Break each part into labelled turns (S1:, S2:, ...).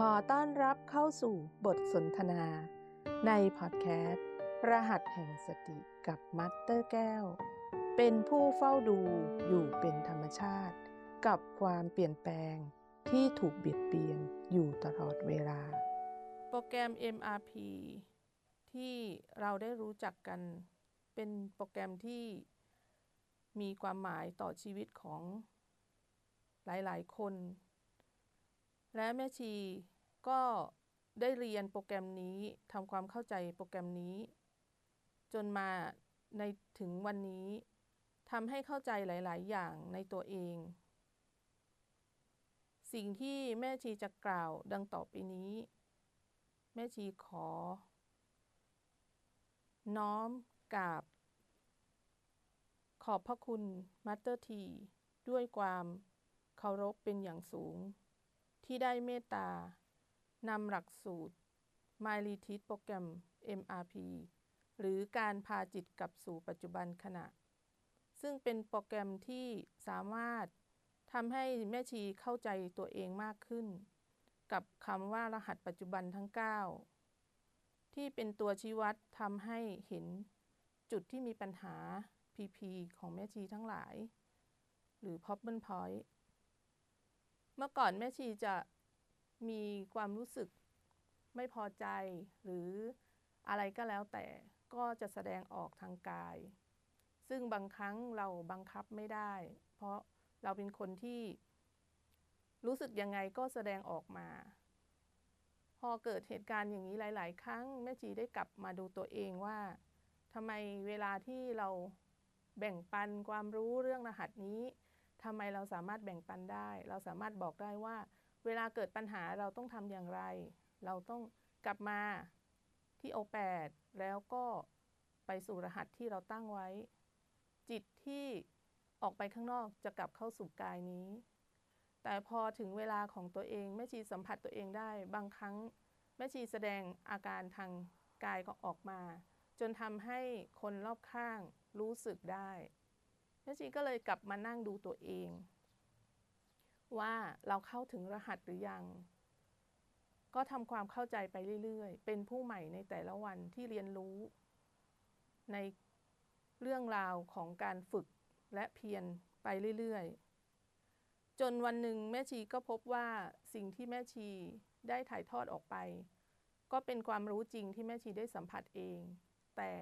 S1: ขอต้อนรับเข้าสู่บทสนทนา ในพอดแคสต์ รหัสแห่งสติกับมัตเตอร์แก้ว เป็นผู้เฝ้าดูอยู่เป็นธรรมชาติ กับความเปลี่ยนแปลงที่ถูกเบียดเบียนอยู่ตลอดเวลา โปรแกรม MRP ที่เราได้รู้จักกันเป็นโปรแกรมที่มีความหมายต่อชีวิตของหลาย ๆ คน และแม่ชีก็ได้เรียนโปรแกรมนี้ทำความเข้าใจโปรแกรมนี้ จนมาในถึงวันนี้ทำให้เข้าใจหลาย ๆ อย่างในตัวเอง สิ่งที่แม่ชีจะกล่าวดังต่อไปนี้ แม่ชีขอ น้อมกราบ ขอบพระคุณมาสเตอร์ที ด้วยความเคารพเป็นอย่างสูง ที่ได้เมตตานำหลักสูตร My Retreat Program MRP หรือการพาจิตกลับสู่ปัจจุบันขณะ ซึ่งเป็นโปรแกรมที่สามารถทำให้แม่ชีเข้าใจตัวเองมากขึ้น กับคำว่ารหัสปัจจุบันทั้ง 9 ที่เป็นตัวชี้วัดทำให้เห็นจุดที่มีปัญหา PP ของแม่ชีทั้งหลาย หรือ p o p p e n Point เมื่อก่อนแม่ชีจะมีความรู้สึกไม่พอใจ หรืออะไรก็แล้วแต่ก็จะแสดงออกทางกาย ซึ่งบางครั้งเราบังคับไม่ได้ เพราะเราเป็นคนที่รู้สึกยังไงก็แสดงออกมา พอเกิดเหตุการณ์อย่างนี้หลาย ๆ ครั้งแม่จีได้กลับมาดูตัวเองว่าทำไมเวลาที่เราแบ่งปันความรู้เรื่องรหัสนี้ ทำไมเราสามารถแบ่งปันได้ เราสามารถบอกได้ว่า เวลาเกิดปัญหาเราต้องทำอย่างไร เราต้องกลับมาที่โอแปดแล้วก็ไปสู่รหัสที่เราตั้งไว้ จิตที่ออกไปข้างนอกจะกลับเข้าสู่กายนี้ แต่พอถึงเวลาของตัวเองแม่ชีสัมผัสตัวเองได้ บางครั้งแม่ชีแสดงอาการทางกายก็ออกมา จนทำให้คนรอบข้างรู้สึกได้ แม่ชีก็เลยกลับมานั่งดูตัวเอง ว่าเราเข้าถึงรหัสหรือยัง ก็ทำความเข้าใจไปเรื่อยๆ เป็นผู้ใหม่ในแต่ละวันที่เรียนรู้ ในเรื่องราวของการฝึกและเพียรไปเรื่อยๆ จนวันหนึ่งแม่ชีก็พบว่าสิ่งที่แม่ชีได้ถ่ายทอดออกไป ก็เป็นความรู้จริงที่แม่ชีได้สัมผัสเอง แต่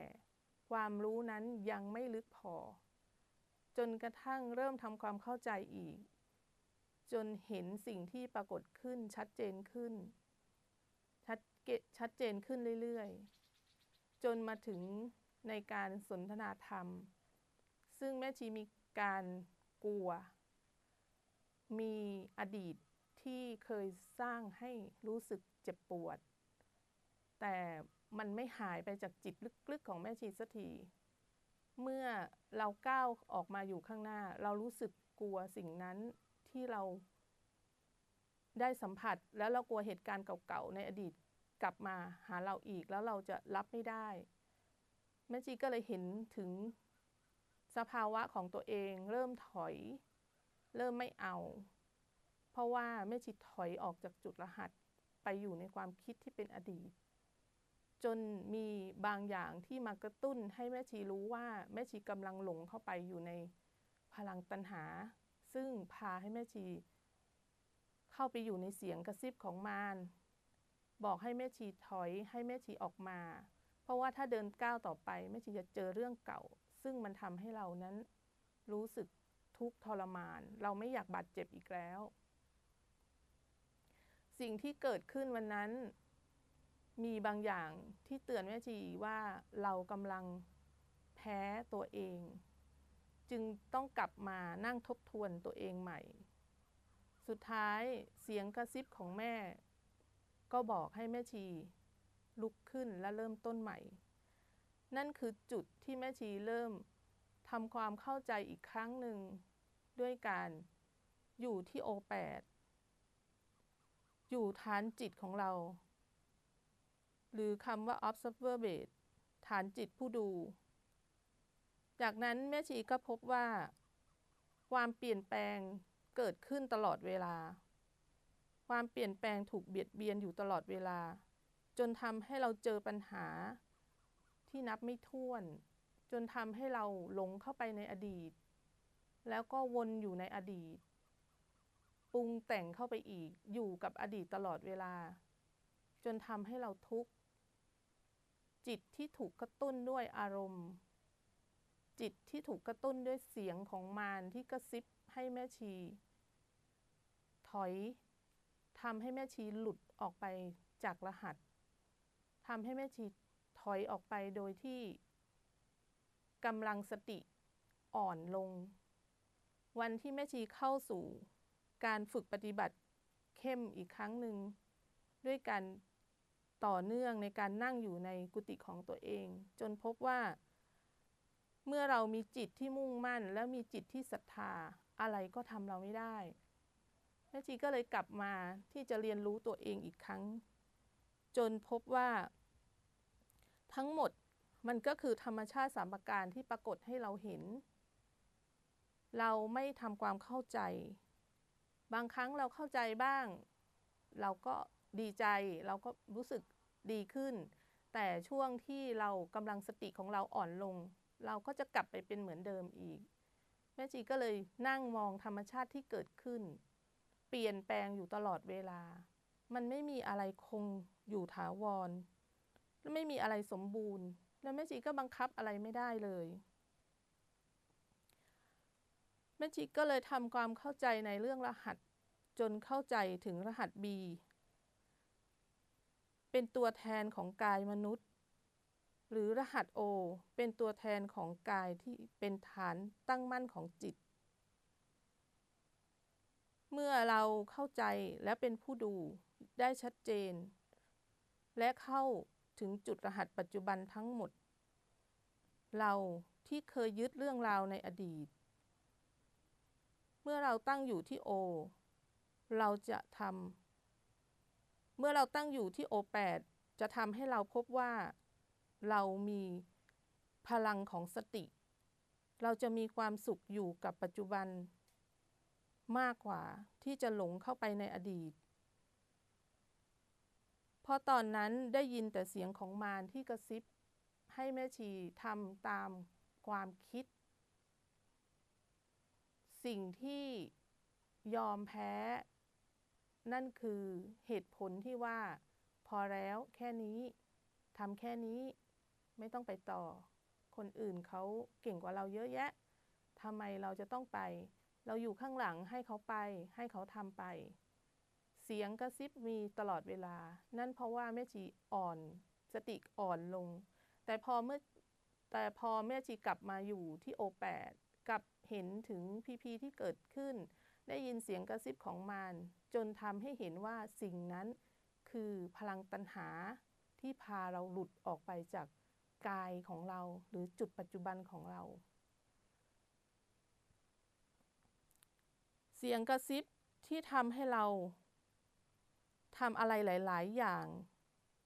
S1: ความรู้นั้นยังไม่ลึกพอ จนกระทั่งเริ่มทำความเข้าใจอีก จนเห็นสิ่งที่ปรากฏขึ้นชัดเจนขึ้น ชัดเจชัดเจนขึ้นเรื่อยๆ จนมาถึงในการสนทนาธรรม ซึ่งแม่ชีมีการกลัว มีอดีตที่เคยสร้างให้รู้สึกเจ็บปวด แต่มันไม่หายไปจากจิตลึกๆของแม่ชีสักที เมื่อเราก้าวออกมาอยู่ข้างหน้า เรารู้สึกกลัวสิ่งนั้นที่เราได้สัมผัส แล้วเรากลัวเหตุการณ์เก่าๆในอดีตกลับมาหาเราอีกแล้วเราจะรับไม่ได้แม่จีก็เลยเห็นถึงสภาวะของตัวเอง เริ่มถอย เริ่มไม่เอา เพราะว่าแม่จีถอยออกจากจุดรหัสไปอยู่ในความคิดที่เป็นอดีต จนมีบางอย่างที่มากระตุ้นให้แม่ชีรู้ว่าแม่ชีกำลังหลงเข้าไปอยู่ในพลังตัณหา ซึ่งพาให้แม่ชี เข้าไปอยู่ในเสียงกระซิบของมารบอกให้แม่ชีถอยให้แม่ชีออกมา เพราะว่าถ้าเดินก้าวต่อไปแม่ชีจะเจอเรื่องเก่า ซึ่งมันทำให้เรานั้นรู้สึกทุกข์ทรมาน เราไม่อยากบาดเจ็บอีกแล้ว สิ่งที่เกิดขึ้นวันนั้น มีบางอย่างที่เตือนแม่ชีว่าเรากำลังแพ้ตัวเอง จึงต้องกลับมานั่งทบทวนตัวเองใหม่ สุดท้ายเสียงกระซิบของแม่ ก็บอกให้แม่ชี ลุกขึ้นและเริ่มต้นใหม่ นั่นคือจุดที่แม่ชีเริ่มทำความเข้าใจอีกครั้งหนึ่ง ด้วยการอยู่ที่โอแปดอยู่ฐานจิตของเรา หรือคำว่า observer base ฐานจิตผู้ดู จากนั้นแม่ชีก็พบว่า ความเปลี่ยนแปลงเกิดขึ้นตลอดเวลา ความเปลี่ยนแปลงถูกเบียดเบียนอยู่ตลอดเวลา จนทำให้เราเจอปัญหา ที่นับไม่ถ้วน จนทำให้เราหลงเข้าไปในอดีต แล้วก็วนอยู่ในอดีต ปรุงแต่งเข้าไปอีกอยู่กับอดีตตลอดเวลา จนทำให้เราทุกข์ จิตที่ถูกกระตุ้นด้วยอารมณ์ จิตที่ถูกกระตุ้นด้วยเสียงของมารที่กระซิบให้แม่ชี ถอยทำให้แม่ชีหลุดออกไปจากรหัสทำให้แม่ชีถอยออกไปโดยที่กำลังสติอ่อนลง วันที่แม่ชีเข้าสู่ การฝึกปฏิบัติเข้มอีกครั้งหนึ่งด้วยการ ต่อเนื่องในการนั่งอยู่ในกุฏิของตัวเอง จนพบว่า เมื่อเรามีจิตที่มุ่งมั่น และมีจิตที่ศรัทธาอะไรก็ทำเราไม่ได้แม่ชีก็เลยกลับมาที่จะเรียนรู้ตัวเองอีกครั้ง จนพบว่า ทั้งหมดมันก็คือธรรมชาติสามประการที่ปรากฏให้เราเห็น เราไม่ทำความเข้าใจ บางครั้งเราเข้าใจบ้าง เราก็ ดีใจเราก็รู้สึกดีขึ้น แต่ช่วงที่เรากำลังสติของเราอ่อนลง เราก็จะกลับไปเป็นเหมือนเดิมอีก แม่จีก็เลยนั่งมองธรรมชาติที่เกิดขึ้น เปลี่ยนแปลงอยู่ตลอดเวลา มันไม่มีอะไรคงอยู่ถาวรและไม่มีอะไรสมบูรณ์ แล้วแม่จีก็บังคับอะไรไม่ได้เลยแม่จีก็เลยทำความเข้าใจในเรื่องรหัส จนเข้าใจถึงรหัส B เป็นตัวแทนของกายมนุษย์ หรือรหัส O เป็นตัวแทนของกายที่เป็นฐานตั้งมั่นของจิต เมื่อเราเข้าใจและเป็นผู้ดูได้ชัดเจน และเข้าถึงจุดรหัสปัจจุบันทั้งหมด เราที่เคยยึดเรื่องราวในอดีต เมื่อเราตั้งอยู่ที่โอ เราจะทำ เมื่อเราตั้งอยู่ที่โอแปดจะทำให้เราพบว่าเรามีพลังของสติ เราจะมีความสุขอยู่กับปัจจุบัน มากกว่าที่จะหลงเข้าไปในอดีตเพราะตอนนั้นได้ยินแต่เสียงของมารที่กระซิบ ให้แม่ชีทำตามความคิด สิ่งที่ยอมแพ้ นั่นคือเหตุผลที่ว่า พอแล้วแค่นี้ทำแค่นี้ไม่ต้องไปต่อ คนอื่นเขาเก่งกว่าเราเยอะแยะทำไมเราจะต้องไป เราอยู่ข้างหลังให้เขาไป ให้เขาทำไป เสียงกระซิบมีตลอดเวลา นั่นเพราะว่าแม่ชีอ่อน สติอ่อนลง แต่พอเมื่อแต่พอแม่ชีกลับมาอยู่ที่โอแปดกับเห็นถึงพีพีที่เกิดขึ้น ได้ยินเสียงกระซิบของมารจนทำให้เห็นว่าสิ่งนั้น คือพลังตัณหาที่พาเราหลุดออกไปจากกายของเราหรือจุดปัจจุบันของเรา เสียงกระซิบที่ทำให้เราทำอะไรหลาย ๆ อย่าง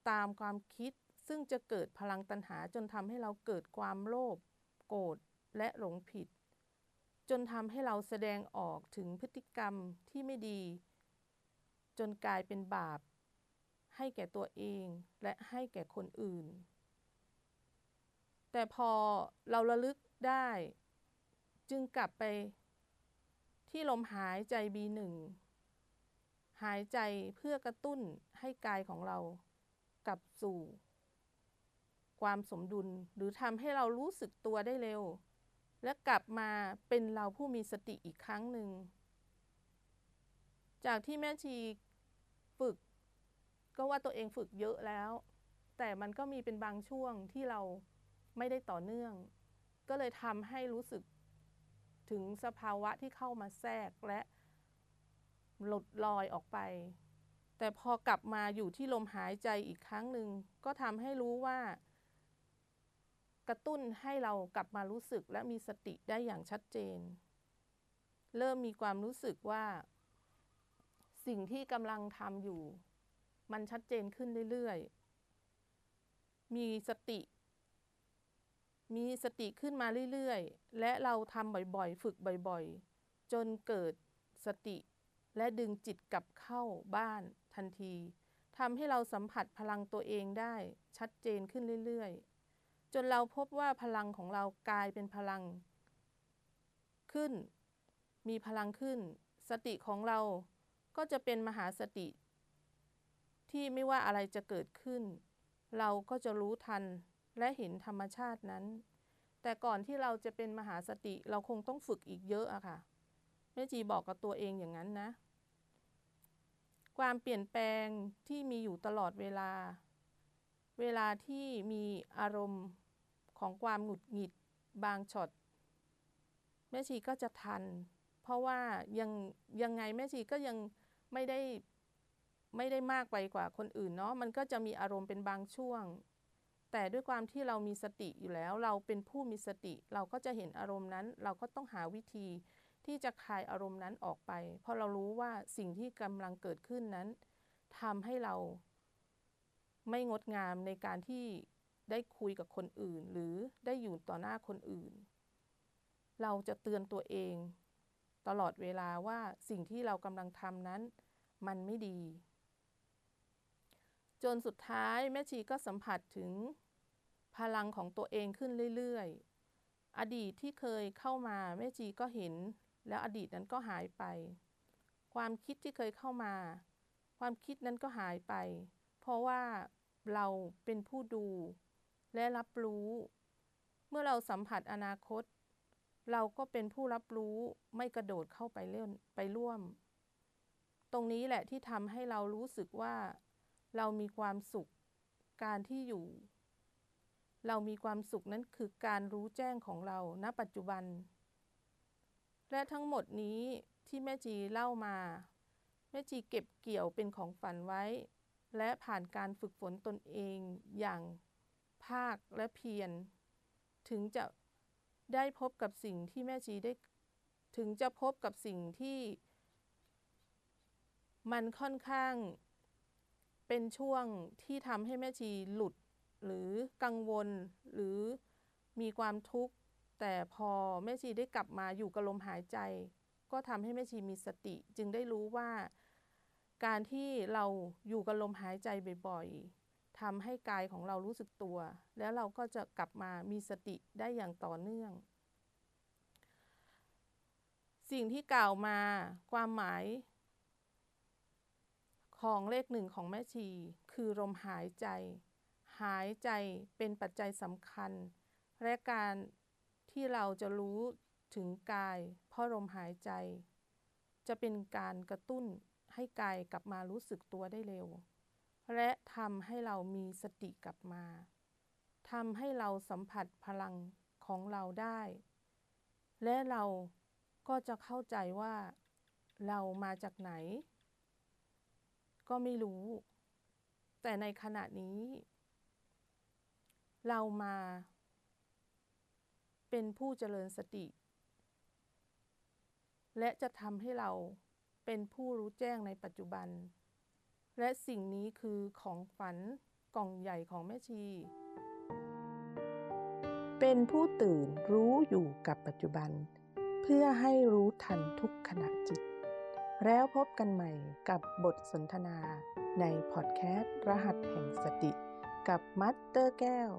S1: ตามความคิดซึ่งจะเกิดพลังตัณหาจนทำให้เราเกิดความโลภโกรธและหลงผิด จนทำให้เราแสดงออกถึงพฤติกรรมที่ไม่ดี จนกลายเป็นบาป ให้แก่ตัวเองและให้แก่คนอื่น แต่พอเราระลึกได้ จึงกลับไป ที่ลมหายใจ B1 หายใจเพื่อกระตุ้นให้กายของเรากลับสู่ ความสมดุลหรือทำให้เรารู้สึกตัวได้เร็ว และกลับมาเป็นเราผู้มีสติอีกครั้งหนึ่ง จากที่แม่ชีฝึก ก็ว่าตัวเองฝึกเยอะแล้ว แต่มันก็มีเป็นบางช่วงที่เราไม่ได้ต่อเนื่อง ก็เลยทำให้รู้สึกถึงสภาวะที่เข้ามาแทรกและหลุดลอยออกไป แต่พอกลับมาอยู่ที่ลมหายใจอีกครั้งหนึ่งก็ทำให้รู้ว่า กระตุ้นให้เรากลับมารู้สึกและมีสติได้อย่างชัดเจน เริ่มมีความรู้สึกว่า สิ่งที่กำลังทำอยู่ มันชัดเจนขึ้นเรื่อยๆ มีสติ มีสติขึ้นมาเรื่อยๆ และเราทำบ่อยๆ ฝึกบ่อยๆ จนเกิดสติ และดึงจิตกลับเข้าบ้านทันทีทำให้เราสัมผัสพลังตัวเองได้ชัดเจนขึ้นเรื่อยๆ จนเราพบว่าพลังของเรากลายเป็นพลังขึ้น มีพลังขึ้น สติของเราก็จะเป็นมหาสติ ที่ไม่ว่าอะไรจะเกิดขึ้น เราก็จะรู้ทันและเห็นธรรมชาตินั้น แต่ก่อนที่เราจะเป็นมหาสติเราคงต้องฝึกอีกเยอะอะค่ะแม่จีบอกกับตัวเองอย่างนั้นนะ ความเปลี่ยนแปลงที่มีอยู่ตลอดเวลา เวลาที่มีอารมณ์ของความหงุดหงิดบางช็อตแม่ชีก็จะทัน เพราะว่ายังยังไงแม่ชีก็ยังไม่ได้ไม่ได้มากไปกว่าคนอื่นเนาะมันก็จะมีอารมณ์เป็นบางช่วง แต่ด้วยความที่เรามีสติอยู่แล้ว เราเป็นผู้มีสติ เราก็จะเห็นอารมณ์นั้น เราก็ต้องหาวิธีที่จะคลายอารมณ์นั้นออกไป เพราะเรารู้ว่าสิ่งที่กำลังเกิดขึ้นนั้นทำให้เรา ไม่งดงามในการที่ได้คุยกับคนอื่น หรือได้อยู่ต่อหน้าคนอื่น เราจะเตือนตัวเอง ตลอดเวลาว่าสิ่งที่เรากำลังทำนั้น มันไม่ดี จนสุดท้ายแม่ชีก็สัมผัสถึงพลังของตัวเองขึ้นเรื่อยๆ อดีตที่เคยเข้ามาแม่ชีก็เห็น แล้วอดีตนั้นก็หายไป ความคิดที่เคยเข้ามา ความคิดนั้นก็หายไป เพราะว่า เราเป็นผู้ดู และรับรู้ เมื่อเราสัมผัสอนาคต เราก็เป็นผู้รับรู้ไม่กระโดดเข้าไปเล่นไปร่วม ตรงนี้แหละที่ทำให้เรารู้สึกว่า เรามีความสุข การที่อยู่ เรามีความสุขนั้นคือการรู้แจ้งของเราณปัจจุบัน และทั้งหมดนี้ที่แม่จีเล่ามา แม่จีเก็บเกี่ยวเป็นของฝันไว้ และผ่านการฝึกฝนตนเองอย่างภาคและเพียร ถึงจะได้พบกับสิ่งที่แม่ชีได้ถึงจะพบกับสิ่งที่ มันค่อนข้างเป็นช่วงที่ทำให้แม่ชีหลุดหรือกังวลหรือมีความทุกข์ แต่พอแม่ชีได้กลับมาอยู่กับลมหายใจ ก็ทำให้แม่ชีมีสติ จึงได้รู้ว่า การที่เราอยู่กับลมหายใจบ่อยๆทำให้กายของเรารู้สึกตัว แล้วเราก็จะกลับมามีสติได้อย่างต่อเนื่อง สิ่งที่กล่าวมาความหมายของเลขหนึ่งของแม่ชี คือลมหายใจ หายใจเป็นปัจจัยสำคัญ และการที่เราจะรู้ถึงกาย เพราะลมหายใจ จะเป็นการกระตุ้น ให้กายกลับมารู้สึกตัวได้เร็ว และทำให้เรามีสติกลับมาทำให้เราสัมผัสพลังของเราได้ และเราก็จะเข้าใจว่าเรามาจากไหน ก็ไม่รู้ แต่ในขณะนี้ เรามา เป็นผู้เจริญสติ และจะทำให้เรา เป็นผู้รู้แจ้งในปัจจุบัน และสิ่งนี้คือของฝันกล่องใหญ่ของแม่ชี เป็นผู้ตื่นรู้อยู่กับปัจจุบัน เพื่อให้รู้ทันทุกขณะจิต แล้วพบกันใหม่กับบทสนทนาในพอดแคสต์รหัสแห่งสติ กับมัตเตอร์แก้ว